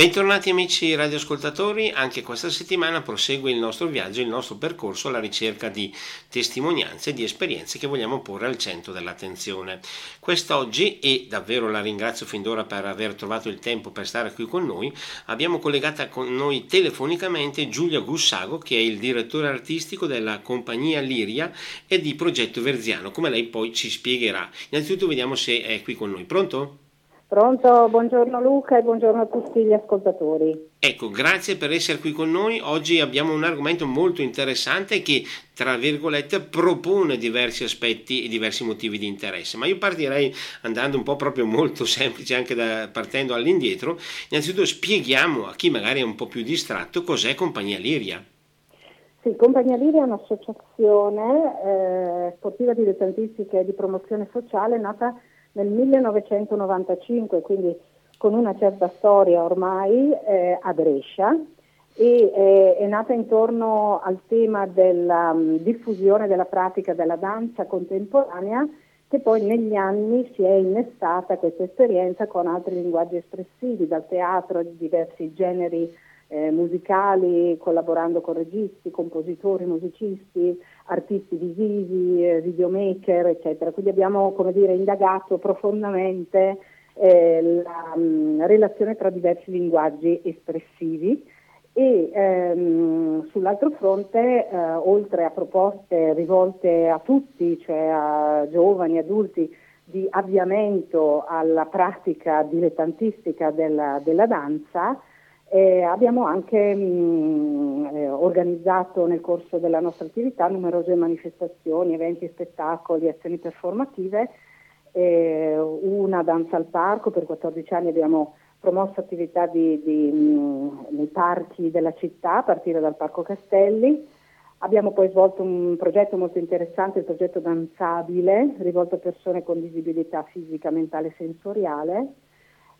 Bentornati amici radioascoltatori, anche questa settimana prosegue il nostro viaggio, il nostro percorso alla ricerca di testimonianze, di esperienze che vogliamo porre al centro dell'attenzione. Quest'oggi, e davvero la ringrazio fin d'ora per aver trovato il tempo per stare qui con noi, abbiamo collegata con noi telefonicamente Giulia Gussago, che è il direttore artistico della compagnia Liria e di Progetto Verziano, come lei poi ci spiegherà. Innanzitutto vediamo se è qui con noi. Pronto? Pronto, buongiorno Luca e buongiorno a tutti gli ascoltatori. Ecco, grazie per essere qui con noi. Oggi abbiamo un argomento molto interessante che, tra virgolette, propone diversi aspetti e diversi motivi di interesse. Ma io partirei andando un po' proprio molto semplice, anche da, partendo all'indietro. Innanzitutto spieghiamo a chi magari è un po' più distratto cos'è Compagnia Liria. Sì, Compagnia Liria è un'associazione eh, sportiva dilettantistica e di promozione sociale nata nel 1995, quindi con una certa storia ormai eh, a Brescia e eh, è nata intorno al tema della um, diffusione della pratica della danza contemporanea che poi negli anni si è innestata questa esperienza con altri linguaggi espressivi, dal teatro di diversi generi eh, musicali, collaborando con registi, compositori, musicisti, artisti visivi, eh, videomaker, eccetera. Quindi abbiamo dire, indagato profondamente eh, la mh, mm, relazione tra diversi linguaggi espressivi e ehm, sull'altro fronte, eh, oltre a proposte rivolte a tutti, cioè a giovani, adulti, di avviamento alla pratica dilettantistica della, della danza, eh, abbiamo anche mh, mm, eh, organizzato nel corso della nostra attività numerose manifestazioni, eventi, spettacoli, azioni performative, eh, una danza al parco, per 14 anni abbiamo promosso attività di, di, mh, mm, nei parchi della città a partire dal Parco Castelli, abbiamo poi svolto un progetto molto interessante, il progetto Danzabile, rivolto a persone con disabilità fisica, mentale e sensoriale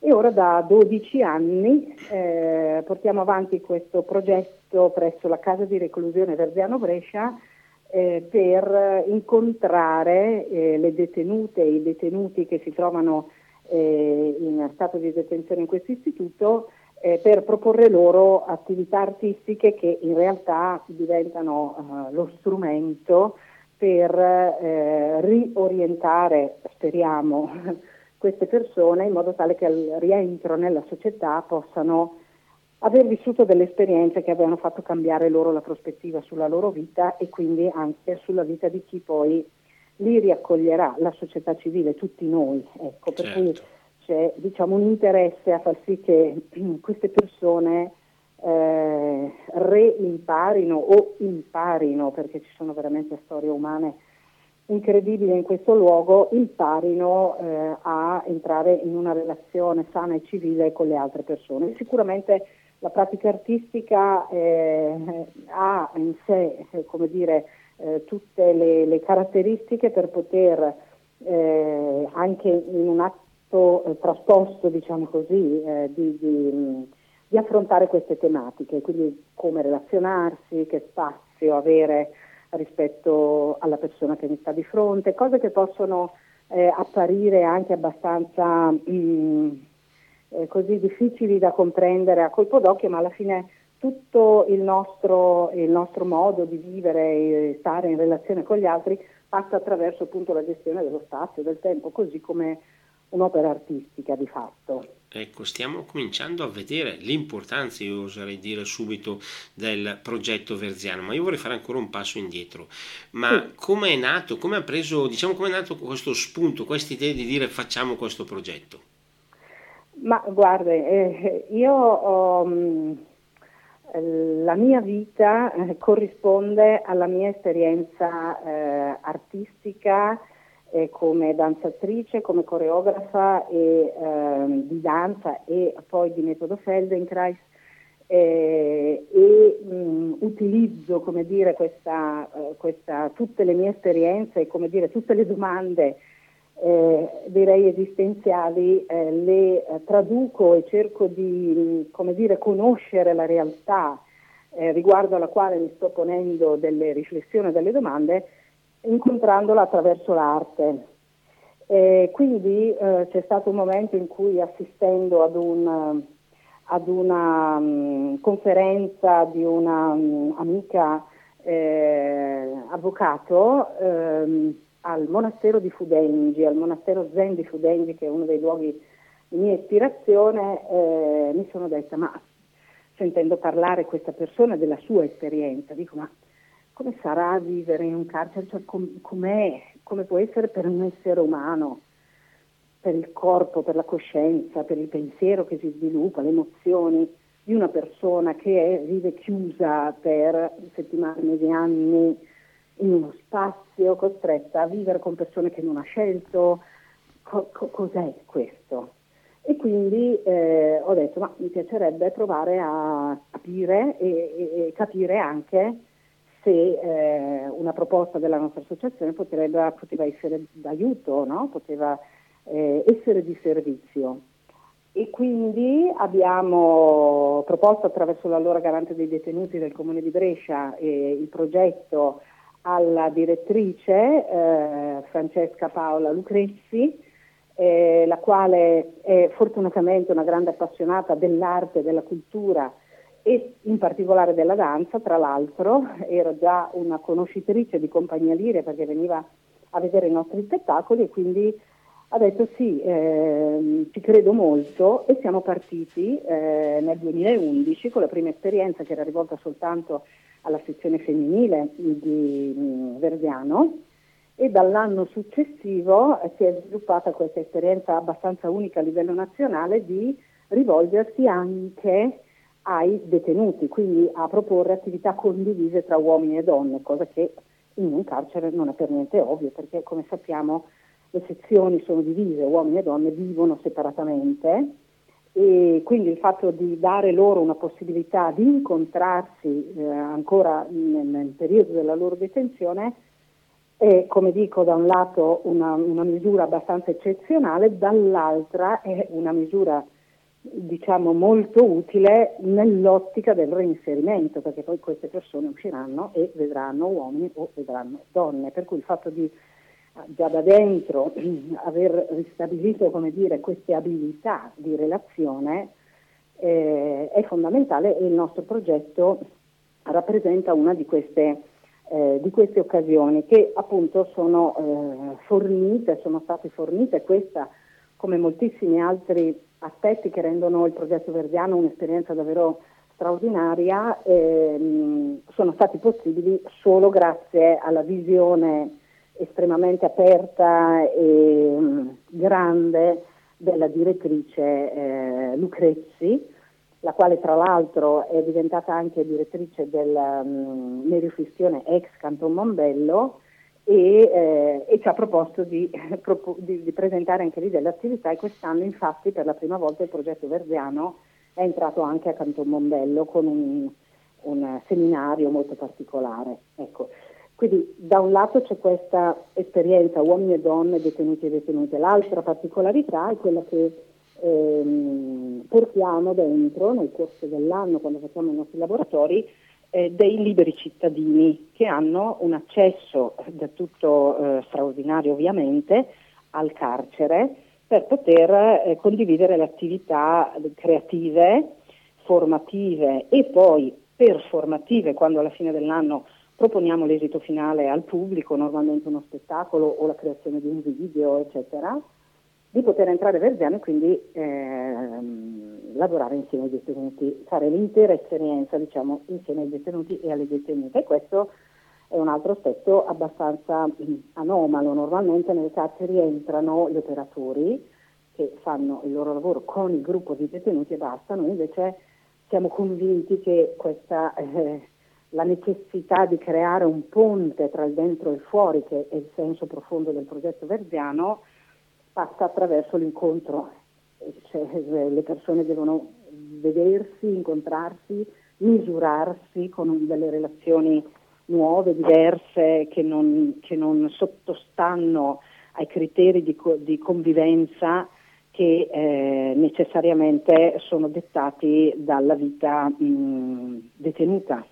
e ora da 12 anni eh, portiamo avanti questo progetto presso la casa di reclusione Verziano Brescia eh, per incontrare eh, le detenute e i detenuti che si trovano eh, in stato di detenzione in questo istituto eh, per proporre loro attività artistiche che in realtà diventano eh, lo strumento per riorientare, speriamo, queste persone in modo tale che al rientro nella società possano aver vissuto delle esperienze che abbiano fatto cambiare loro la prospettiva sulla loro vita e quindi anche sulla vita di chi poi li riaccoglierà, la società civile, tutti noi. Ecco, per certo. cui c'è diciamo, un interesse a far sì che queste persone eh, reimparino o imparino, perché ci sono veramente storie umane incredibile in questo luogo imparino eh, a entrare in una relazione sana e civile con le altre persone. Sicuramente la pratica artistica eh, ha in sé eh, dire, eh, tutte le, le, caratteristiche per poter eh, anche in un atto eh, trasposto diciamo così, di, di, di affrontare queste tematiche, quindi come relazionarsi, che spazio avere rispetto alla persona che mi sta di fronte, cose che possono eh, apparire anche abbastanza mh, mm, eh, così difficili da comprendere a colpo d'occhio, ma alla fine tutto il nostro, il nostro modo di vivere e stare in relazione con gli altri passa attraverso appunto la gestione dello spazio, del tempo, così come un'opera artistica di fatto. Ecco, stiamo cominciando a vedere l'importanza, io oserei dire subito, del progetto Verziano, ma io vorrei fare ancora un passo indietro. Ma sì. come è nato, come ha preso, diciamo, come è nato questo spunto, questa idea di dire facciamo questo progetto? Ma guarda, eh, io mm, la mia vita eh, corrisponde alla mia esperienza eh, artistica eh, come danzatrice, come coreografa e, eh, di danza e poi di metodo Feldenkrais eh, e mh, utilizzo dire, questa, eh, questa, tutte le mie esperienze e dire, tutte le domande eh, direi esistenziali eh, le traduco e cerco di come dire, conoscere la realtà riguardo alla quale mi sto ponendo delle riflessioni e delle domande incontrandola attraverso l'arte. E quindi eh, c'è stato un momento in cui assistendo ad un, ad una um, conferenza di una um, amica eh, avvocato ehm, al monastero di Fudengi, al monastero Zen di Fudengi, che è uno dei luoghi di mia ispirazione, eh, mi sono detta, ma sentendo parlare questa persona della sua esperienza, dico, ma come sarà vivere in un carcere? Cioè, com- com'è? Come può essere per un essere umano? per il corpo, per la coscienza, per il pensiero che si sviluppa, le emozioni di una persona che è, vive chiusa per settimane, mesi, anni in uno spazio, costretta a vivere con persone che non ha scelto. Co- co- cos'è questo? E quindi eh, ho detto, ma mi piacerebbe provare a capire e, e, e capire anche se eh, una proposta della nostra associazione potrebbe, poteva essere d'aiuto, no? poteva eh, essere di servizio. E quindi abbiamo proposto attraverso l'allora garante dei detenuti del Comune di Brescia eh, il progetto alla direttrice eh, Francesca Paola Lucrezzi, eh, la quale è fortunatamente una grande appassionata dell'arte, della cultura e in particolare della danza, tra l'altro era già una conoscitrice di Compagnia Lire perché veniva a vedere i nostri spettacoli e quindi ha detto sì, eh, ci credo molto e siamo partiti eh, nel 2011 con la prima esperienza che era rivolta soltanto alla sezione femminile di um, Verdiano e dall'anno successivo eh, si è sviluppata questa esperienza abbastanza unica a livello nazionale di rivolgersi anche ai detenuti, quindi a proporre attività condivise tra uomini e donne, cosa che in un carcere non è per niente ovvio, perché come sappiamo le sezioni sono divise, uomini e donne vivono separatamente e quindi il fatto di dare loro una possibilità di incontrarsi eh, ancora nel, nel, periodo della loro detenzione è, come dico, da un lato una, una misura abbastanza eccezionale, dall'altra è una misura diciamo molto utile nell'ottica del reinserimento, perché poi queste persone usciranno e vedranno uomini o vedranno donne, per cui il fatto di già da dentro aver ristabilito dire, queste abilità di relazione eh, è fondamentale e il nostro progetto rappresenta una di queste, eh, di queste occasioni che appunto sono eh, fornite, sono state fornite. Questa come moltissimi altri aspetti che rendono il progetto Verdiano un'esperienza davvero straordinaria, ehm, sono stati possibili solo grazie alla visione estremamente aperta e mm, grande della direttrice eh, Lucrezzi, la quale tra l'altro è diventata anche direttrice del um, Merio Fistione ex Canton Mombello e, eh, e ci ha proposto di, di, di, presentare anche lì delle attività e quest'anno infatti per la prima volta il progetto Verziano è entrato anche a Canton Mombello con un, un seminario molto particolare. Ecco. Quindi da un lato c'è questa esperienza uomini e donne, detenuti e detenute, l'altra particolarità è quella che ehm, portiamo dentro nel corso dell'anno quando facciamo i nostri laboratori eh, dei liberi cittadini che hanno un accesso del tutto eh, straordinario ovviamente al carcere per poter eh, condividere le attività creative, formative e poi performative quando alla fine dell'anno proponiamo l'esito finale al pubblico, normalmente uno spettacolo o la creazione di un video, eccetera, di poter entrare Verziano e quindi ehm, lavorare insieme ai detenuti, fare l'intera esperienza diciamo, insieme ai detenuti e alle detenute. E questo è un altro aspetto abbastanza mm, anomalo. Normalmente nelle carceri entrano gli operatori che fanno il loro lavoro con il gruppo di detenuti e basta, noi invece siamo convinti che questa eh, la necessità di creare un ponte tra il dentro e il fuori, che è il senso profondo del progetto verziano, passa attraverso l'incontro. Cioè, le persone devono vedersi, incontrarsi, misurarsi con delle relazioni nuove, diverse, che non, che non sottostanno ai criteri di, di convivenza che eh, necessariamente sono dettati dalla vita mh, detenuta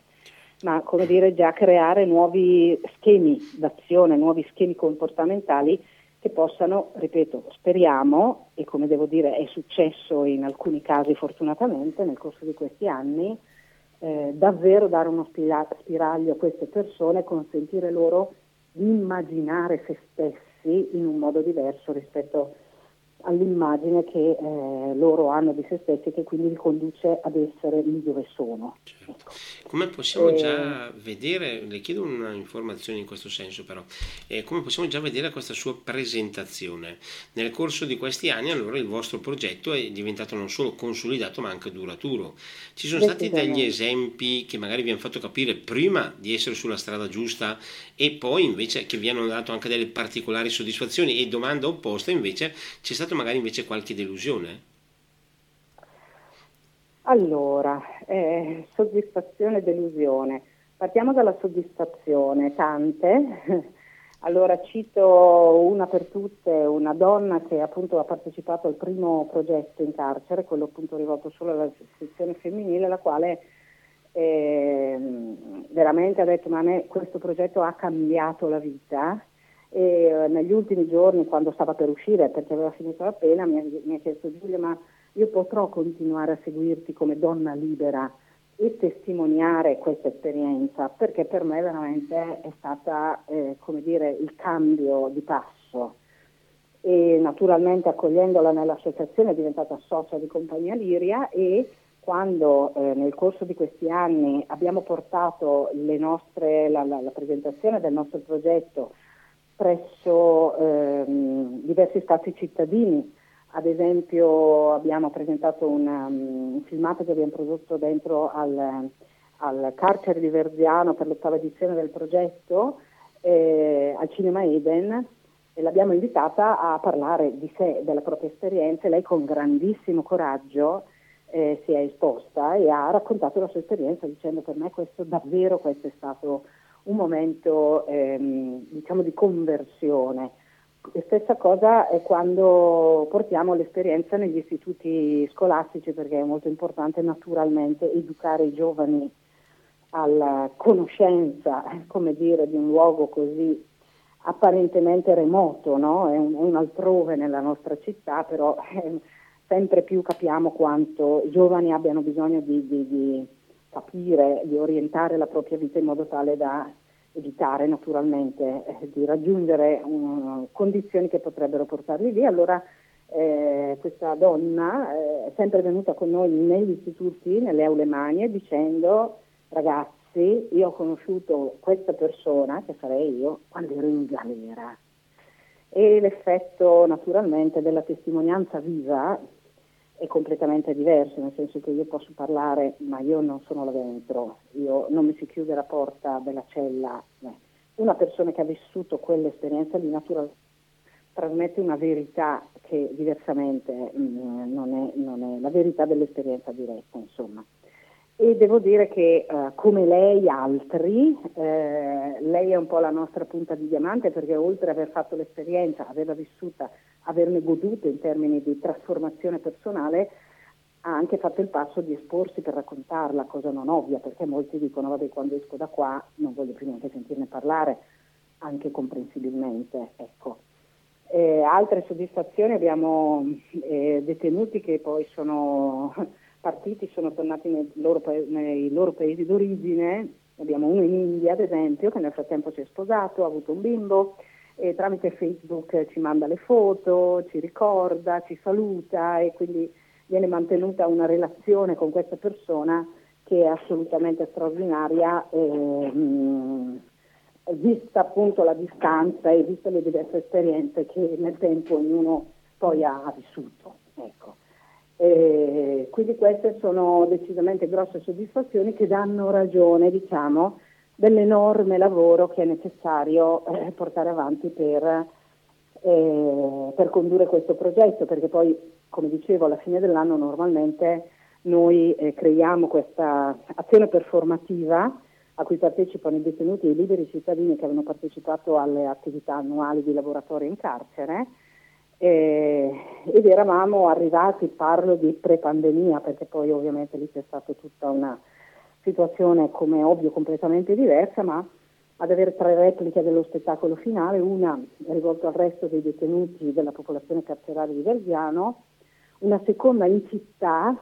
ma come dire già creare nuovi schemi d'azione, nuovi schemi comportamentali che possano, ripeto, speriamo, e come devo dire è successo in alcuni casi fortunatamente nel corso di questi anni, eh, davvero dare uno spiraglio a queste persone consentire loro di immaginare se stessi in un modo diverso rispetto a all'immagine che eh, loro hanno di se stessi che quindi li conduce ad essere lì dove sono. Certo. Ecco. Come possiamo eh, già vedere, le chiedo un'informazione in questo senso però, eh, come possiamo già vedere questa sua presentazione? Nel corso di questi anni allora il vostro progetto è diventato non solo consolidato ma anche duraturo. Ci sono stati degli esempi che magari vi hanno fatto capire prima di essere sulla strada giusta e poi invece che vi hanno dato anche delle particolari soddisfazioni e domanda opposta invece c'è stato magari invece qualche delusione? Allora, eh, soddisfazione e delusione. Partiamo dalla soddisfazione, tante. Allora cito una per tutte, una donna che appunto ha partecipato al primo progetto in carcere, quello appunto rivolto solo alla sezione femminile, la quale eh, veramente ha detto ma a me questo progetto ha cambiato la vita e eh, negli ultimi giorni quando stava per uscire perché aveva finito la pena mi ha, mi ha chiesto Giulia ma io potrò continuare a seguirti come donna libera e testimoniare questa esperienza? Perché per me veramente è stata eh, come dire il cambio di passo. E naturalmente accogliendola nell'associazione è diventata socia di Compagnia Liria e quando eh, nel corso di questi anni abbiamo portato nostre, la, la, la presentazione del nostro progetto presso ehm, diversi stati cittadini. Ad esempio abbiamo presentato una, um, un filmato che abbiamo prodotto dentro al, al carcere di Verziano per l'ottava edizione del progetto eh, al Cinema Eden e l'abbiamo invitata a parlare di sé, della propria esperienza e lei con grandissimo coraggio eh, si è esposta e ha raccontato la sua esperienza dicendo per me questo davvero questo è stato un momento ehm, diciamo di conversione. Stessa cosa è quando portiamo l'esperienza negli istituti scolastici perché è molto importante naturalmente educare i giovani alla conoscenza, come dire, di un luogo così apparentemente remoto, no? è, un, è, un, altrove nella nostra città, però eh, sempre più capiamo quanto i giovani abbiano bisogno di, di, di capire, di orientare la propria vita in modo tale da evitare naturalmente eh, di raggiungere um, condizioni che potrebbero portarli lì. Allora eh, questa donna eh, è sempre venuta con noi negli istituti, nelle aule manie, dicendo ragazzi, io ho conosciuto questa persona, che sarei io, quando ero in galera. E l'effetto naturalmente della testimonianza viva è completamente diverso, nel senso che io posso parlare, ma io non sono là dentro, io non mi si chiude la porta della cella. Una persona che ha vissuto quell'esperienza di natura trasmette una verità che diversamente mh, mm, non, è, non, è, la verità dell'esperienza diretta, insomma. E devo dire che eh, come lei altri, eh, lei è un po' la nostra punta di diamante perché oltre ad aver fatto l'esperienza, aveva vissuta averne goduto in termini di trasformazione personale, ha anche fatto il passo di esporsi per raccontarla, cosa non ovvia, perché molti dicono, vabbè, quando esco da qua non voglio più neanche sentirne parlare, anche comprensibilmente. Ecco. Eh, altre soddisfazioni abbiamo eh, detenuti che poi sono partiti, sono tornati nei loro, nei loro paesi d'origine, abbiamo uno in India ad esempio che nel frattempo si è sposato, ha avuto un bimbo, e tramite Facebook ci manda le foto, ci ricorda, ci saluta e quindi viene mantenuta una relazione con questa persona che è assolutamente straordinaria, eh, vista appunto la distanza e viste le diverse esperienze che nel tempo ognuno poi ha, ha vissuto. Ecco. E quindi queste sono decisamente grosse soddisfazioni che danno ragione, diciamo, dell'enorme lavoro che è necessario eh, portare avanti per, eh, per, condurre questo progetto, perché poi, come dicevo, alla fine dell'anno normalmente noi eh, creiamo questa azione performativa a cui partecipano i detenuti e i liberi cittadini che avevano partecipato alle attività annuali di laboratorio in carcere eh, ed eravamo arrivati, parlo di pre-pandemia, perché poi ovviamente lì c'è stata tutta una situazione come ovvio completamente diversa, ma ad avere tre repliche dello spettacolo finale, una rivolta al resto dei detenuti della popolazione carceraria di Verziano, una seconda in città,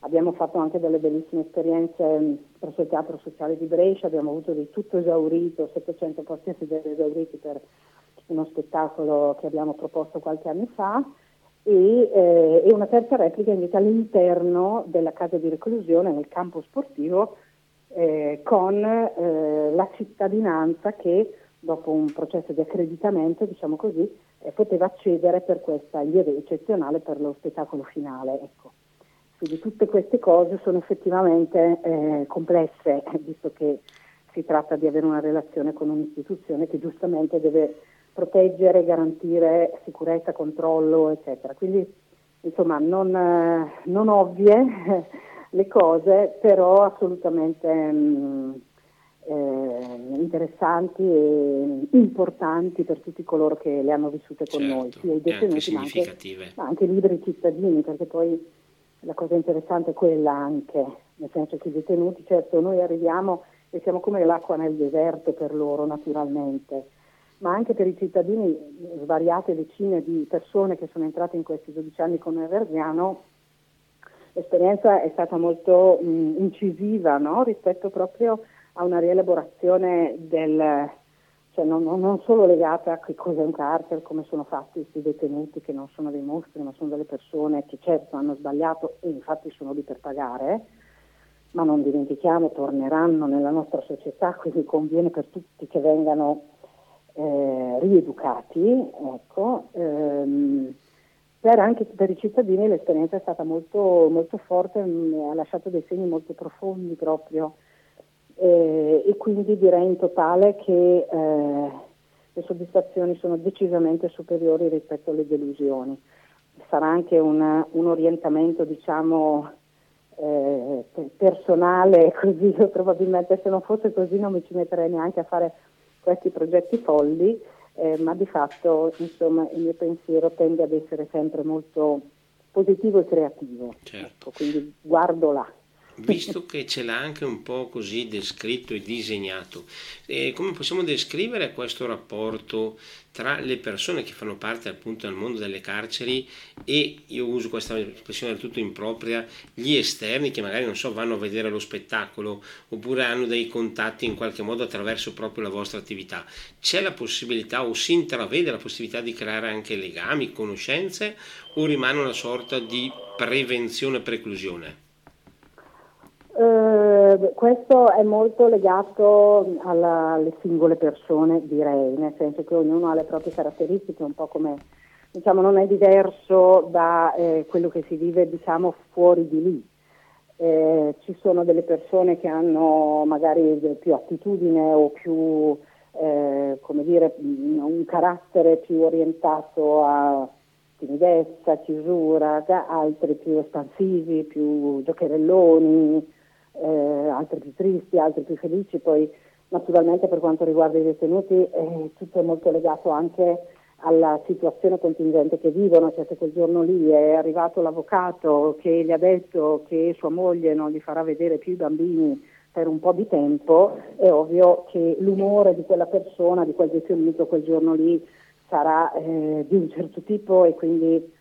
abbiamo fatto anche delle bellissime esperienze mm, presso il Teatro Sociale di Brescia, abbiamo avuto di tutto esaurito, 700 posti esauriti per uno spettacolo che abbiamo proposto qualche anno fa e, eh, e una terza replica invece all'interno della casa di reclusione nel campo sportivo eh, con eh, la cittadinanza che dopo un processo di accreditamento, diciamo così, eh, poteva accedere per questa lieve eccezionale per lo spettacolo finale. Ecco. Quindi tutte queste cose sono effettivamente eh, complesse, visto che si tratta di avere una relazione con un'istituzione che giustamente deve proteggere, garantire sicurezza, controllo, eccetera. Quindi insomma non, eh, non ovvie le cose, però assolutamente mh, mm, eh, interessanti e importanti per tutti coloro che le hanno vissute con certo, noi, sia i detenuti ma anche, ma anche i liberi cittadini, perché poi la cosa interessante è quella anche, nel senso che i detenuti, certo noi arriviamo e siamo come l'acqua nel deserto per loro naturalmente, ma anche per i cittadini, svariate decine di persone che sono entrate in questi 12 anni con Verziano, l'esperienza è stata molto mh, incisiva no? rispetto proprio a una rielaborazione del, cioè non, non, solo legata a che cos'è un carcere, come sono fatti questi detenuti che non sono dei mostri, ma sono delle persone che certo hanno sbagliato e infatti sono lì per pagare, ma non dimentichiamo, torneranno nella nostra società, quindi conviene per tutti che vengano eh, rieducati. Ecco, ehm, per anche per i cittadini l'esperienza è stata molto, molto forte, mh, ha lasciato dei segni molto profondi proprio eh, e quindi direi in totale che eh, le soddisfazioni sono decisamente superiori rispetto alle delusioni. Sarà anche una, un orientamento diciamo eh, personale, così probabilmente se non fosse così non mi ci metterei neanche a fare questi progetti folli, eh, ma di fatto insomma, il mio pensiero tende ad essere sempre molto positivo e creativo. Certo. Ecco, quindi guardo là visto che ce l'ha anche un po' così descritto e disegnato, eh, come possiamo descrivere questo rapporto tra le persone che fanno parte appunto del mondo delle carceri e, io uso questa espressione del tutto impropria, gli esterni che magari non so vanno a vedere lo spettacolo oppure hanno dei contatti in qualche modo attraverso proprio la vostra attività. C'è la possibilità o si intravede la possibilità di creare anche legami, conoscenze o rimane una sorta di prevenzione e preclusione? Eh, questo è molto legato alla, alle singole persone, direi, nel senso che ognuno ha le proprie caratteristiche, un po' come diciamo, non è diverso da eh, quello che si vive diciamo, fuori di lì. Eh, ci sono delle persone che hanno magari più attitudine o più, eh, come dire, un carattere più orientato a timidezza, chiusura, altri più espansivi, più giocherelloni, eh, altri più tristi, altri più felici, poi naturalmente per quanto riguarda i detenuti eh, tutto è molto legato anche alla situazione contingente che vivono, cioè se quel giorno lì è arrivato l'avvocato che gli ha detto che sua moglie non gli farà vedere più i bambini per un po' di tempo, è ovvio che l'umore di quella persona, di quel detenuto quel giorno lì sarà eh, di un certo tipo e quindi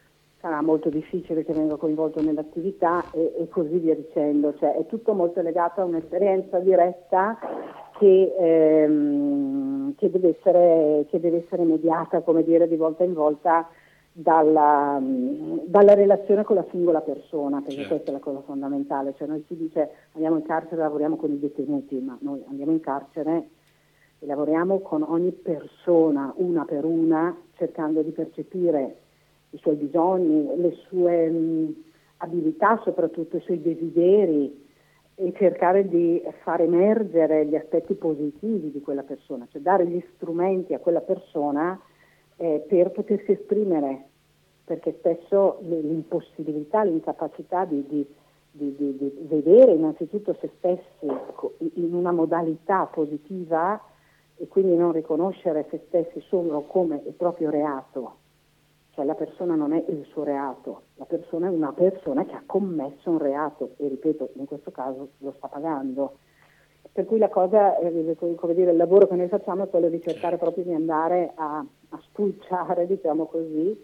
sarà molto difficile che venga coinvolto nell'attività e, e così via dicendo, cioè è tutto molto legato a un'esperienza diretta che, ehm, che, deve, essere, che deve, essere, mediata, come dire, di volta in volta dalla, dalla relazione con la singola persona, perché certo. questa è la cosa fondamentale, cioè noi si dice andiamo in carcere e lavoriamo con i detenuti, ma noi andiamo in carcere e lavoriamo con ogni persona, una per una, cercando di percepire i suoi bisogni, le sue mh, abilità, soprattutto i suoi desideri e cercare di far emergere gli aspetti positivi di quella persona, cioè dare gli strumenti a quella persona eh, per potersi esprimere, perché spesso l'impossibilità, l'incapacità di, di, di, di vedere innanzitutto se stessi in una modalità positiva e quindi non riconoscere se stessi solo come il proprio reato cioè la persona non è il suo reato, la persona è una persona che ha commesso un reato e ripeto, in questo caso lo sta pagando. per cui la cosa, eh, come dire, il lavoro che noi facciamo è quello di cercare proprio di andare a, a spulciare, diciamo così,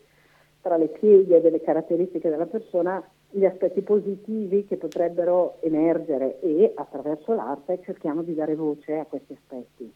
tra le pieghe delle caratteristiche della persona gli aspetti positivi che potrebbero emergere e attraverso l'arte cerchiamo di dare voce a questi aspetti.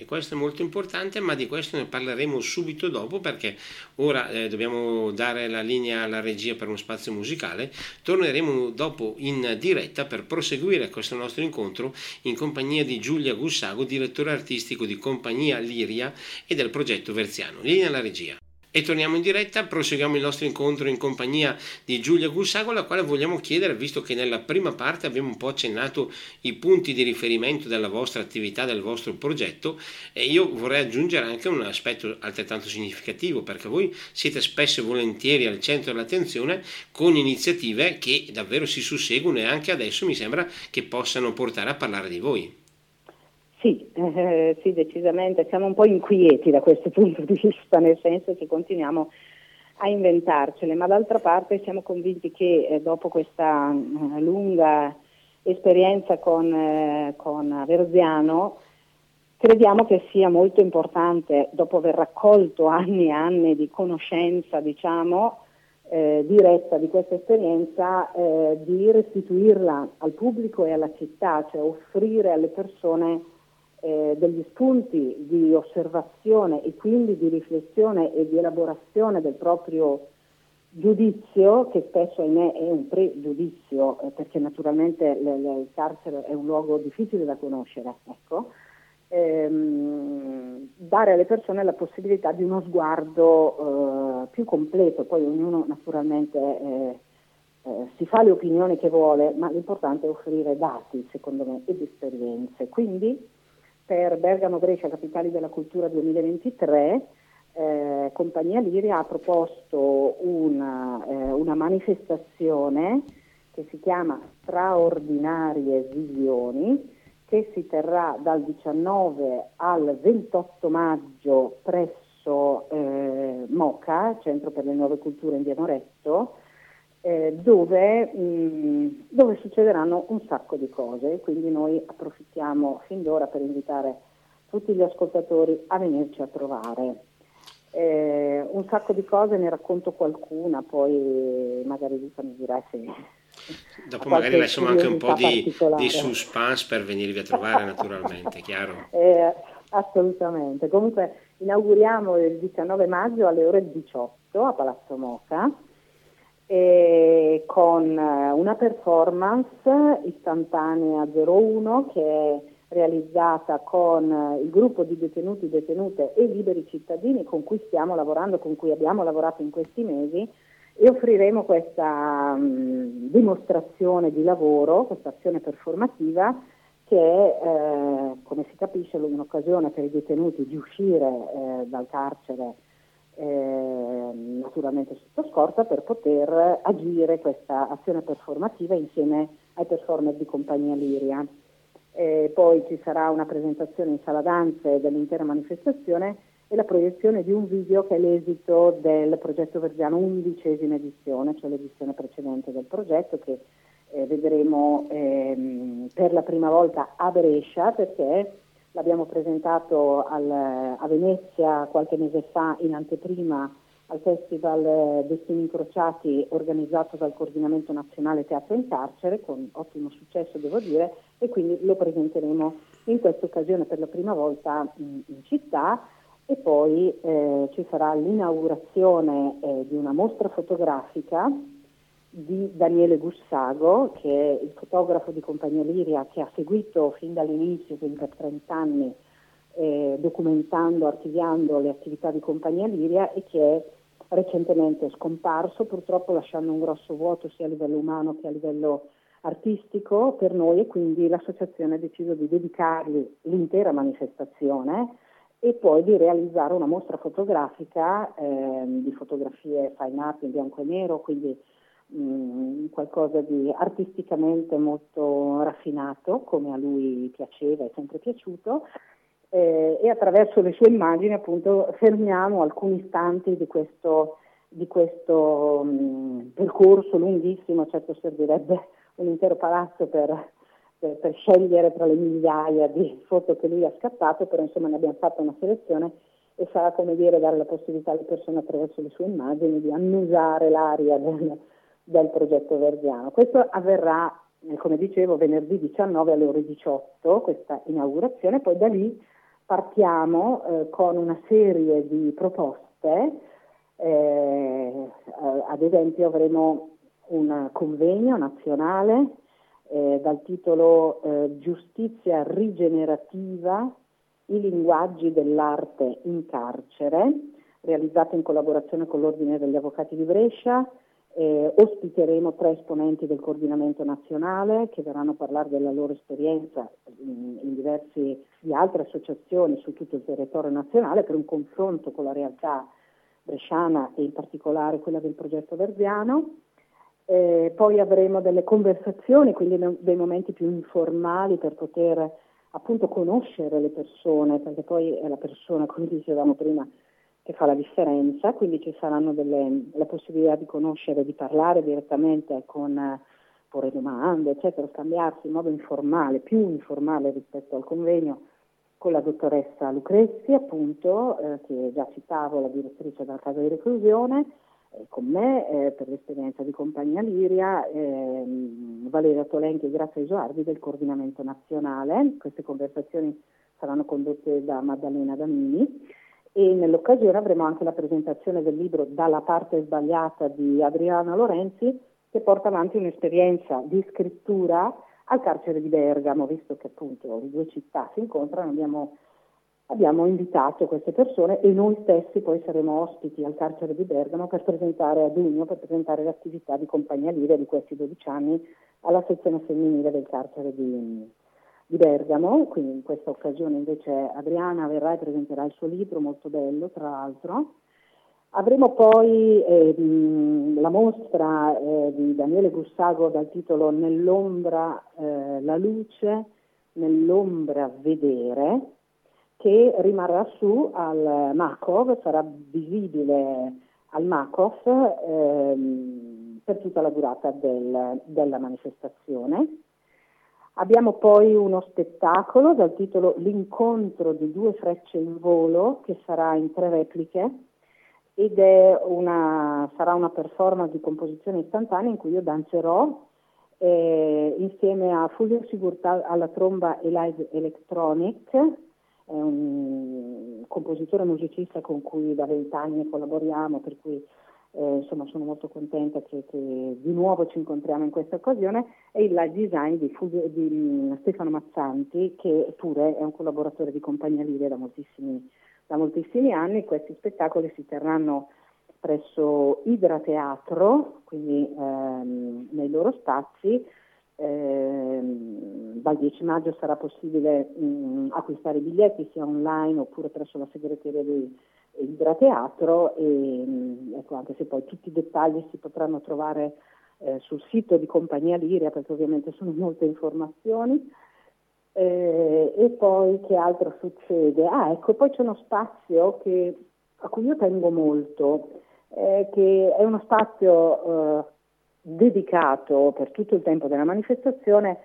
E questo è molto importante, ma di questo ne parleremo subito dopo perché ora eh, dobbiamo dare la linea alla regia per uno spazio musicale. Torneremo dopo in diretta per proseguire questo nostro incontro in compagnia di Giulia Gussago, direttore artistico di Compagnia Liria e del progetto Verziano. Linea alla regia. E torniamo in diretta, proseguiamo il nostro incontro in compagnia di Giulia Gussago, alla quale vogliamo chiedere, visto che nella prima parte abbiamo un po' accennato i punti di riferimento della vostra attività, del vostro progetto, e io vorrei aggiungere anche un aspetto altrettanto significativo, perché voi siete spesso e volentieri al centro dell'attenzione con iniziative che davvero si susseguono e anche adesso mi sembra che possano portare a parlare di voi. Sì, eh, sì, decisamente. Siamo un po' inquieti da questo punto di vista, nel senso che continuiamo a inventarcele, ma d'altra parte siamo convinti che eh, dopo questa eh, lunga esperienza con, eh, con Verziano, crediamo che sia molto importante, dopo aver raccolto anni e anni di conoscenza, diciamo, eh, diretta di questa esperienza, eh, di restituirla al pubblico e alla città, cioè offrire alle persone eh, degli spunti di osservazione e quindi di riflessione e di elaborazione del proprio giudizio, che spesso ahimè è un pregiudizio, eh, perché naturalmente le, le, il carcere è un luogo difficile da conoscere, ecco, ehm, dare alle persone la possibilità di uno sguardo eh, più completo, poi ognuno naturalmente eh, eh, si fa le opinioni che vuole, ma l'importante è offrire dati, secondo me, ed esperienze. Quindi per Bergamo Brescia Capitali della Cultura 2023 eh, Compagnia Liria ha proposto una, eh, una, manifestazione che si chiama Straordinarie Visioni che si terrà dal 19 al 28 maggio presso eh, MOCA, Centro per le Nuove Culture in Via Moretto, eh, dove, mh, dove, succederanno un sacco di cose, quindi noi approfittiamo fin d'ora per invitare tutti gli ascoltatori a venirci a trovare. Eh, un sacco di cose, ne racconto qualcuna, poi magari Luca mi dirà se... Dopo magari lasciamo anche un po' di, di, suspense per venirvi a trovare naturalmente, chiaro? Eh, assolutamente. Comunque inauguriamo il 19 maggio alle ore 18 a Palazzo Moca con eh, una performance istantanea 01 che è realizzata con eh, il gruppo di detenuti, detenute e liberi cittadini con cui stiamo lavorando, con cui abbiamo lavorato in questi mesi e offriremo questa um, dimostrazione di lavoro, questa azione performativa che è, eh, come si capisce, un'occasione per i detenuti di uscire eh, dal carcere eh, naturalmente sotto scorta per poter agire questa azione performativa insieme ai performer di Compagnia Liria. Eh, poi ci sarà una presentazione in sala danze dell'intera manifestazione e la proiezione di un video che è l'esito del progetto Verziano undicesima edizione, cioè l'edizione precedente del progetto che eh, vedremo ehm, per la prima volta a Brescia perché l'abbiamo presentato al, a Venezia qualche mese fa in anteprima al Festival Destini Incrociati organizzato dal Coordinamento Nazionale Teatro in Carcere con ottimo successo devo dire e quindi lo presenteremo in questa occasione per la prima volta in, in città. E poi eh, ci sarà l'inaugurazione eh, di una mostra fotografica di Daniele Gussago, che è il fotografo di Compagnia Liria che ha seguito fin dall'inizio, quindi per 30 anni, eh, documentando, archiviando le attività di Compagnia Liria e che è recentemente scomparso, purtroppo lasciando un grosso vuoto sia a livello umano che a livello artistico per noi e quindi l'associazione ha deciso di dedicargli l'intera manifestazione e poi di realizzare una mostra fotografica eh, di fotografie fine art in bianco e nero, quindi mm, qualcosa di artisticamente molto raffinato, come a lui piaceva e sempre piaciuto, eh, e attraverso le sue immagini appunto fermiamo alcuni istanti di questo, di questo mh, percorso lunghissimo, certo servirebbe un intero palazzo per, per, per, scegliere tra le migliaia di foto che lui ha scattato, però insomma ne abbiamo fatto una selezione e sarà come dire dare la possibilità alle persone attraverso le sue immagini di annusare l'aria del, del progetto Verdiano. Questo avverrà, eh, come dicevo, venerdì 19 alle ore 18, questa inaugurazione, poi da lì partiamo eh, con una serie di proposte, eh, ad esempio avremo un convegno nazionale eh, dal titolo eh, Giustizia rigenerativa, i linguaggi dell'arte in carcere, realizzato in collaborazione con l'Ordine degli Avvocati di Brescia. Eh, ospiteremo tre esponenti del coordinamento nazionale che verranno a parlare della loro esperienza in, in diverse di altre associazioni su tutto il territorio nazionale per un confronto con la realtà bresciana e in particolare quella del progetto Verziano. Eh, poi avremo delle conversazioni, quindi dei momenti più informali per poter appunto conoscere le persone, perché poi è la persona, come dicevamo prima, che fa la differenza, quindi ci saranno delle, la possibilità di conoscere, di parlare direttamente con porre domande, eccetera, scambiarsi in modo informale, più informale rispetto al convegno con la dottoressa Lucrezzi, appunto, eh, che già citavo, la direttrice della casa di reclusione, eh, con me eh, per l'esperienza di Compagnia Liria, ehm, Valeria Tolenchi e Grazia Isoardi del coordinamento nazionale. Queste conversazioni saranno condotte da Maddalena Damini e nell'occasione avremo anche la presentazione del libro Dalla parte sbagliata di Adriana Lorenzi che porta avanti un'esperienza di scrittura al carcere di Bergamo, visto che appunto le due città si incontrano, abbiamo abbiamo invitato queste persone e noi stessi poi saremo ospiti al carcere di Bergamo per presentare a giugno, per presentare l'attività di compagnia Liria di questi 12 anni alla sezione femminile del carcere di, di Bergamo. Quindi in questa occasione invece Adriana verrà e presenterà il suo libro, molto bello tra l'altro. Avremo poi eh, la mostra eh, di Daniele Gussago dal titolo Nell'ombra eh, la luce, nell'ombra vedere, che rimarrà su al Makov, sarà visibile al Makov ehm, per tutta la durata del, della manifestazione. Abbiamo poi uno spettacolo dal titolo L'incontro di due frecce in volo che sarà in tre repliche ed una, sarà una performance di composizione istantanea in cui io danzerò eh, insieme a Fulvio Sigurta alla tromba e live electronic è un compositore musicista con cui da vent'anni collaboriamo, per cui eh, insomma sono molto contenta che, che, di nuovo ci incontriamo in questa occasione, e il live design di, di mm, Stefano Mazzanti, che pure è un collaboratore di Compagnia Liria da moltissimi, da moltissimi anni. Questi spettacoli si terranno presso Idra Teatro, quindi ehm, nei loro spazi, eh, dal 10 maggio sarà possibile mh, acquistare i biglietti sia online oppure presso la segreteria di Idra Teatro e mh, ecco, anche se poi tutti i dettagli si potranno trovare eh, sul sito di Compagnia Liria perché ovviamente sono molte informazioni. Eh, e poi che altro succede? Ah ecco, poi c'è uno spazio che, a cui io tengo molto, eh, che è uno spazio eh, dedicato per tutto il tempo della manifestazione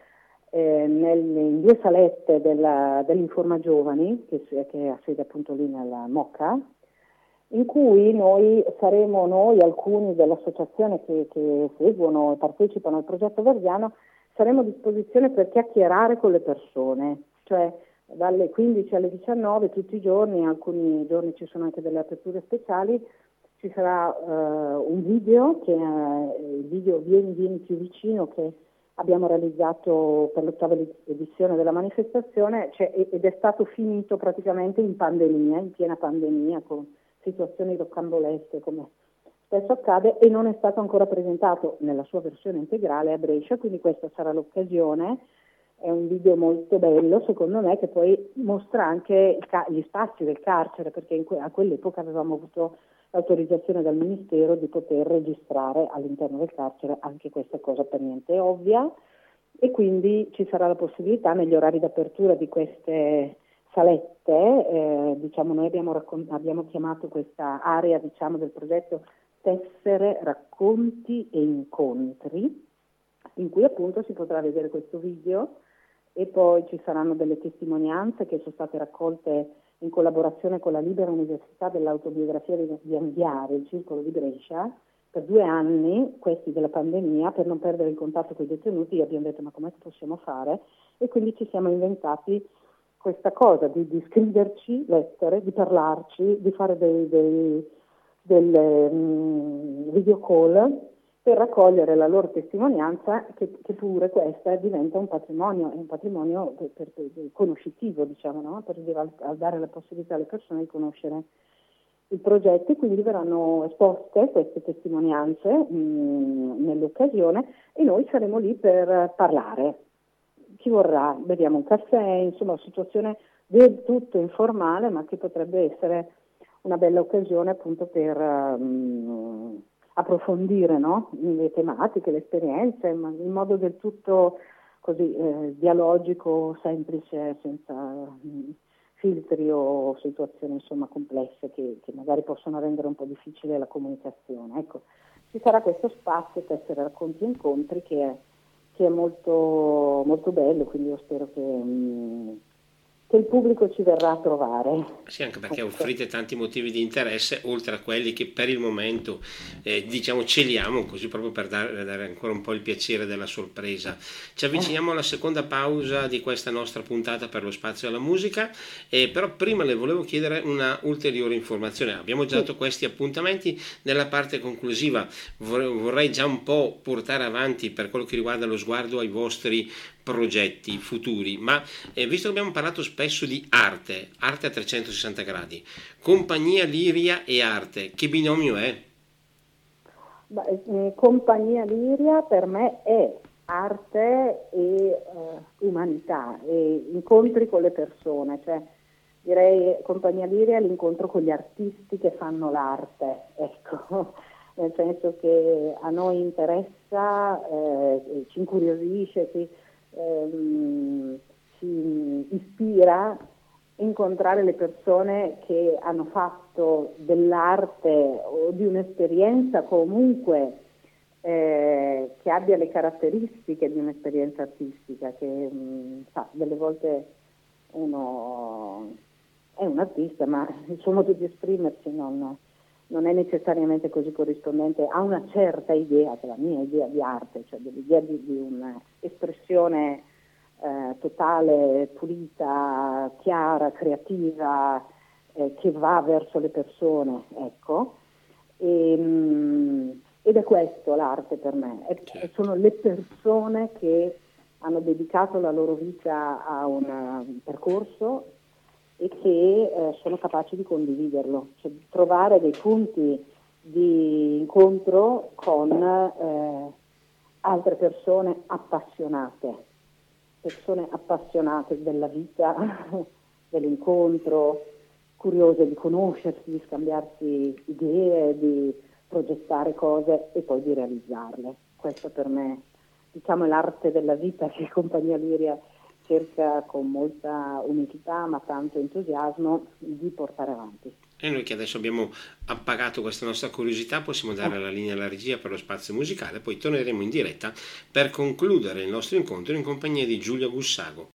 eh, nel, in due salette della, dell'Informa Giovani, che, che ha sede appunto lì nella Mocca, in cui noi saremo noi, alcuni dell'associazione che, che seguono e partecipano al progetto Verdiano, saremo a disposizione per chiacchierare con le persone, cioè dalle 15 alle 19 tutti i giorni, alcuni giorni ci sono anche delle aperture speciali, ci sarà uh, un video, che è il video Vieni, vieni più vicino che abbiamo realizzato per l'ottava edizione della manifestazione cioè, ed è stato finito praticamente in pandemia, in piena pandemia, con situazioni rocambolesche come spesso accade e non è stato ancora presentato nella sua versione integrale a Brescia, quindi questa sarà l'occasione. È un video molto bello, secondo me, che poi mostra anche gli spazi del carcere, perché que- a quell'epoca avevamo avuto l'autorizzazione dal Ministero di poter registrare all'interno del carcere anche questa cosa per niente ovvia e quindi ci sarà la possibilità negli orari d'apertura di queste salette, eh, diciamo noi abbiamo, raccont- abbiamo, chiamato questa area diciamo, del progetto tessere, racconti e incontri, in cui appunto si potrà vedere questo video e poi ci saranno delle testimonianze che sono state raccolte in collaborazione con la Libera Università dell'Autobiografia di Anghiare, il Circolo di Brescia, per due anni, questi della pandemia, per non perdere il contatto con i detenuti, abbiamo detto ma come possiamo fare? E quindi ci siamo inventati questa cosa di, di scriverci lettere, di parlarci, di fare dei, dei, delle um, video call per raccogliere la loro testimonianza che, che pure questa diventa un patrimonio, un patrimonio per, per, per, conoscitivo, diciamo, no? per dare la possibilità alle persone di conoscere il progetto e quindi verranno esposte queste testimonianze mh, nell'occasione e noi saremo lì per parlare. Chi vorrà, beviamo un caffè, insomma situazione del tutto informale ma che potrebbe essere una bella occasione appunto per... Mh, approfondire no? le tematiche, le esperienze, in modo del tutto così eh, dialogico, semplice, senza mh, filtri o situazioni insomma, complesse che, che, magari possono rendere un po' difficile la comunicazione. Ecco, ci sarà questo spazio per essere racconti e incontri che è, che è molto, molto bello, quindi io spero che... Mh, che il pubblico ci verrà a trovare. Sì, anche perché offrite tanti motivi di interesse, oltre a quelli che per il momento eh, diciamo celiamo, così proprio per dare, dare, ancora un po' il piacere della sorpresa. Ci avviciniamo alla seconda pausa di questa nostra puntata per lo spazio alla musica, eh, però prima le volevo chiedere una ulteriore informazione. Abbiamo già dato sì. questi appuntamenti, nella parte conclusiva vorrei già un po' portare avanti per quello che riguarda lo sguardo ai vostri progetti futuri, ma eh, visto che abbiamo parlato spesso di arte, arte a 360 gradi, compagnia Liria e arte, che binomio è? Beh, eh, compagnia Liria per me è arte e uh, umanità, e incontri con le persone, cioè direi compagnia Liria è l'incontro con gli artisti che fanno l'arte, ecco nel senso che a noi interessa, eh, ci incuriosisce, ci, ehm, ci ispira incontrare le persone che hanno fatto dell'arte o di un'esperienza comunque eh, che abbia le caratteristiche di un'esperienza artistica, che mh, mm, sa, delle volte uno è un artista, ma il suo modo di esprimersi non, non è necessariamente così corrispondente a una certa idea, che è la mia idea di arte, cioè dell'idea di, di un'espressione eh, totale, pulita, chiara, creativa, eh, che va verso le persone, ecco. E, mh, mm, ed è questo l'arte per me, è, certo. sono le persone che hanno dedicato la loro vita a un percorso e che eh, sono capaci di condividerlo, cioè trovare dei punti di incontro con eh, altre persone appassionate, persone appassionate della vita, dell'incontro, curiose di conoscersi, di scambiarsi idee, di progettare cose e poi di realizzarle. Questo per me diciamo, è l'arte della vita che Compagnia Liria cerca con molta umiltà ma tanto entusiasmo di portare avanti. E noi che adesso abbiamo appagato questa nostra curiosità possiamo dare la linea alla regia per lo spazio musicale, poi torneremo in diretta per concludere il nostro incontro in compagnia di Giulia Gussago.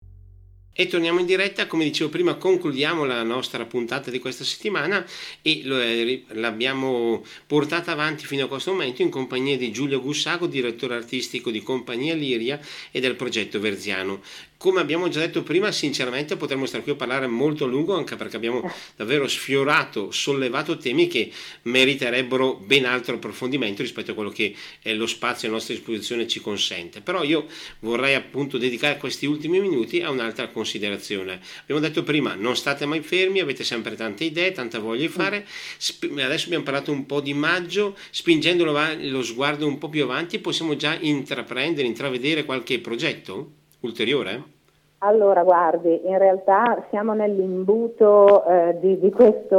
E torniamo in diretta, come dicevo prima, concludiamo la nostra puntata di questa settimana e eh, l'abbiamo portata avanti fino a questo momento in compagnia di Giulio Gussago, direttore artistico di Compagnia Liria e del progetto Verziano. Come abbiamo già detto prima, sinceramente potremmo stare qui a parlare molto a lungo, anche perché abbiamo davvero sfiorato, sollevato temi che meriterebbero ben altro approfondimento rispetto a quello che lo spazio a nostra disposizione ci consente. Però io vorrei appunto dedicare questi ultimi minuti a un'altra considerazione. Abbiamo detto prima, non state mai fermi, avete sempre tante idee, tanta voglia di fare. Adesso abbiamo parlato un po' di maggio, spingendo lo sguardo un po' più avanti, possiamo già intraprendere, intravedere qualche progetto? Ulteriore? Allora, guardi, in realtà siamo nell'imbuto eh, di, di queste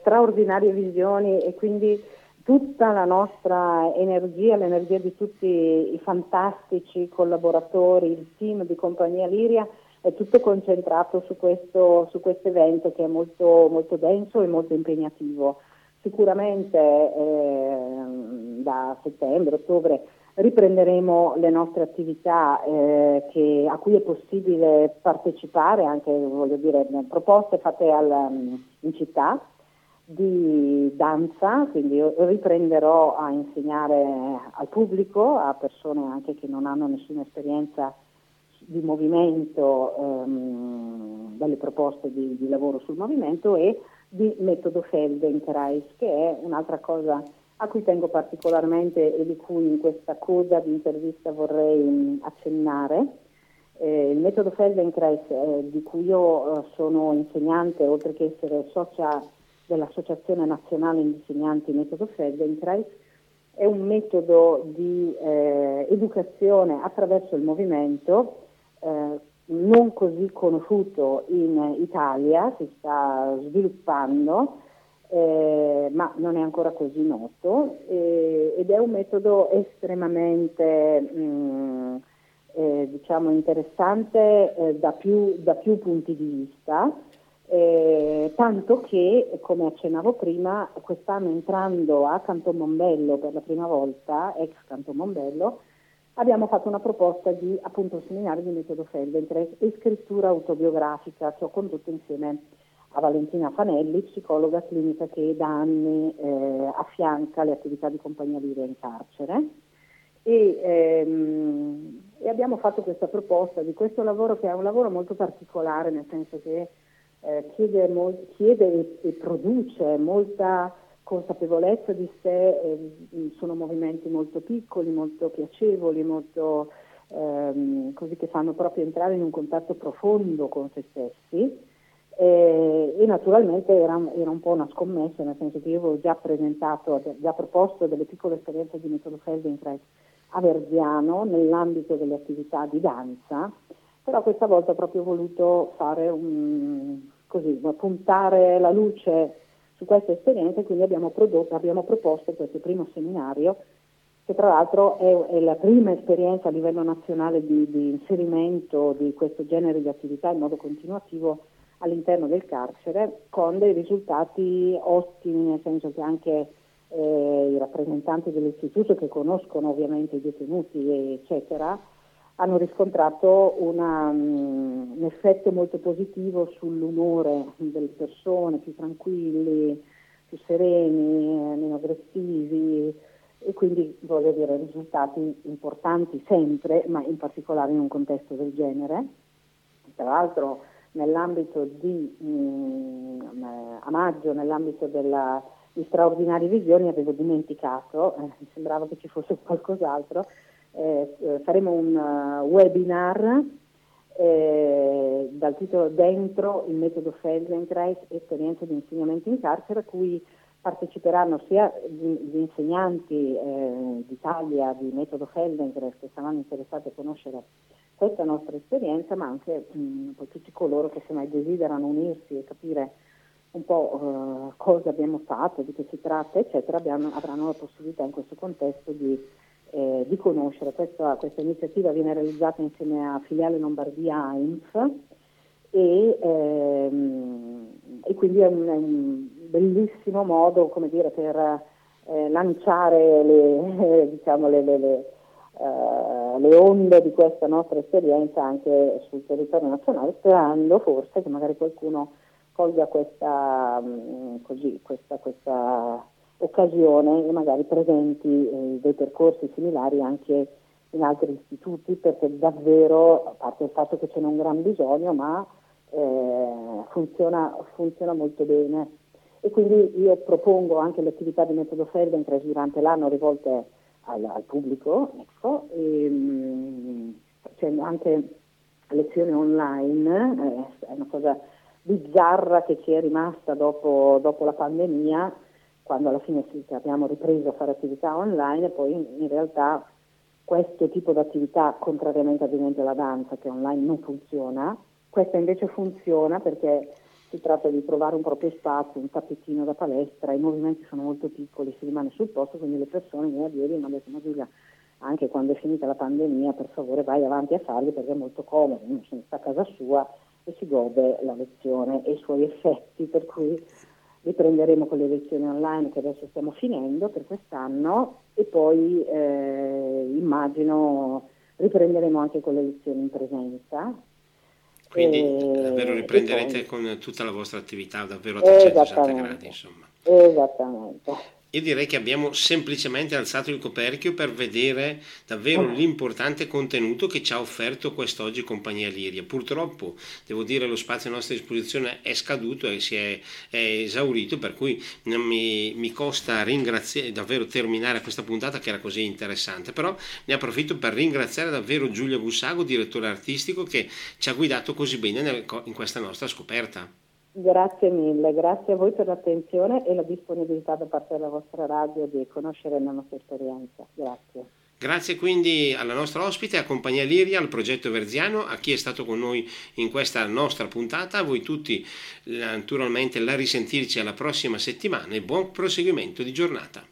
straordinarie visioni e quindi tutta la nostra energia, l'energia di tutti i fantastici collaboratori, il team di Compagnia Liria è tutto concentrato su questo, su questo evento che è molto, molto, denso e molto impegnativo. Sicuramente eh, da settembre, ottobre riprenderemo le nostre attività eh, che, a cui è possibile partecipare, anche voglio dire, proposte fatte al, in città di danza, quindi riprenderò a insegnare al pubblico, a persone anche che non hanno nessuna esperienza di movimento, ehm, delle proposte di, di, lavoro sul movimento e di metodo Feldenkrais, che è un'altra cosa a cui tengo particolarmente e di cui in questa coda di intervista vorrei accennare. Eh, il metodo Feldenkrais, eh, di cui io eh, sono insegnante, oltre che essere socia dell'Associazione Nazionale Insegnanti Metodo Feldenkrais, è un metodo di eh, educazione attraverso il movimento eh, non così conosciuto in Italia, si sta sviluppando, eh, ma non è ancora così noto eh, ed è un metodo estremamente mh, mm, eh, diciamo interessante eh, da più, da, più, punti di vista, eh, tanto che, come accennavo prima, quest'anno entrando a Canton Mombello per la prima volta, ex Canton Mombello, abbiamo fatto una proposta di appunto un seminario di metodo Feldenkrais e scrittura autobiografica che ho condotto insieme a Valentina Fanelli, psicologa clinica che da anni eh, affianca le attività di compagnia Liria in carcere. E, ehm, e, abbiamo fatto questa proposta di questo lavoro che è un lavoro molto particolare, nel senso che eh, chiede, mol- chiede e, e produce molta consapevolezza di sé, eh, sono movimenti molto piccoli, molto piacevoli, molto, ehm, così che fanno proprio entrare in un contatto profondo con se stessi. Eh, e naturalmente era, era, un po' una scommessa, nel senso che io avevo già presentato, già proposto delle piccole esperienze di metodo Feldenkrais a Verziano nell'ambito delle attività di danza, però questa volta ho proprio voluto fare un, così, puntare la luce su questa esperienza e quindi abbiamo, prodotto, abbiamo proposto questo primo seminario che tra l'altro è, è, la prima esperienza a livello nazionale di, di, inserimento di questo genere di attività in modo continuativo all'interno del carcere con dei risultati ottimi, nel senso che anche eh, i rappresentanti dell'istituto che conoscono ovviamente i detenuti eccetera hanno riscontrato una, um, un effetto molto positivo sull'umore delle persone, più tranquilli, più sereni, meno aggressivi e quindi voglio dire risultati importanti sempre, ma in particolare in un contesto del genere. Tra l'altro nell'ambito di um, a maggio, nell'ambito della, di straordinarie visioni avevo dimenticato, eh, mi sembrava che ci fosse qualcos'altro, eh, eh, faremo un uh, webinar eh, dal titolo Dentro il metodo Feldenkrais, esperienze di insegnamento in carcere, a cui parteciperanno sia gli, gli insegnanti eh, d'Italia di metodo Feldenkrais che saranno interessati a conoscere questa nostra esperienza, ma anche mh, tutti coloro che se mai desiderano unirsi e capire un po' uh, cosa abbiamo fatto, di che si tratta, eccetera, abbiamo, avranno la possibilità in questo contesto di eh, di conoscere. Questa, questa, iniziativa viene realizzata insieme a Filiale Lombardia AIMF e, ehm, e quindi è un, è un, bellissimo modo dire, per eh, lanciare le, eh, diciamo, le, le, uh, le, onde di questa nostra esperienza anche sul territorio nazionale, sperando forse che magari qualcuno colga questa, mm, così, questa, questa occasione e magari presenti eh, dei percorsi similari anche in altri istituti perché davvero, a parte il fatto che ce n'è un gran bisogno, ma eh, funziona, funziona, molto bene. E quindi io propongo anche le attività di metodo Feldenkrais durante l'anno rivolte al, al pubblico, ecco, e, mh, facendo anche lezioni online, eh, è una cosa bizzarra che ci è rimasta dopo, dopo la pandemia, quando alla fine sì, abbiamo ripreso a fare attività online poi in, realtà questo tipo di attività, contrariamente ad esempio alla danza che online non funziona, questa invece funziona perché si tratta di trovare un proprio spazio, un tappetino da palestra, i movimenti sono molto piccoli, si rimane sul posto, quindi le persone mi ieri mi hanno detto ma Giulia, anche quando è finita la pandemia, per favore vai avanti a farli perché è molto comodo, uno sta a casa sua e si gode la lezione e i suoi effetti, per cui riprenderemo con le lezioni online che adesso stiamo finendo per quest'anno e poi eh, immagino riprenderemo anche con le lezioni in presenza. Quindi e, davvero riprenderete con tutta la vostra attività davvero a 360 gradi insomma. Esattamente. Io direi che abbiamo semplicemente alzato il coperchio per vedere davvero mm. l'importante contenuto che ci ha offerto quest'oggi Compagnia Liria. Purtroppo, devo dire, lo spazio a nostra disposizione è scaduto e si è, è esaurito, per cui mi, mi costa ringraziare, davvero terminare questa puntata che era così interessante. Però ne approfitto per ringraziare davvero Giulia Bussago, direttore artistico, che ci ha guidato così bene nel, in questa nostra scoperta. Grazie mille, grazie a voi per l'attenzione e la disponibilità da parte della vostra radio di conoscere la nostra esperienza. Grazie. Grazie quindi alla nostra ospite, a Compagnia Liria, al progetto Verziano, a chi è stato con noi in questa nostra puntata, a voi tutti naturalmente la risentirci alla prossima settimana e buon proseguimento di giornata.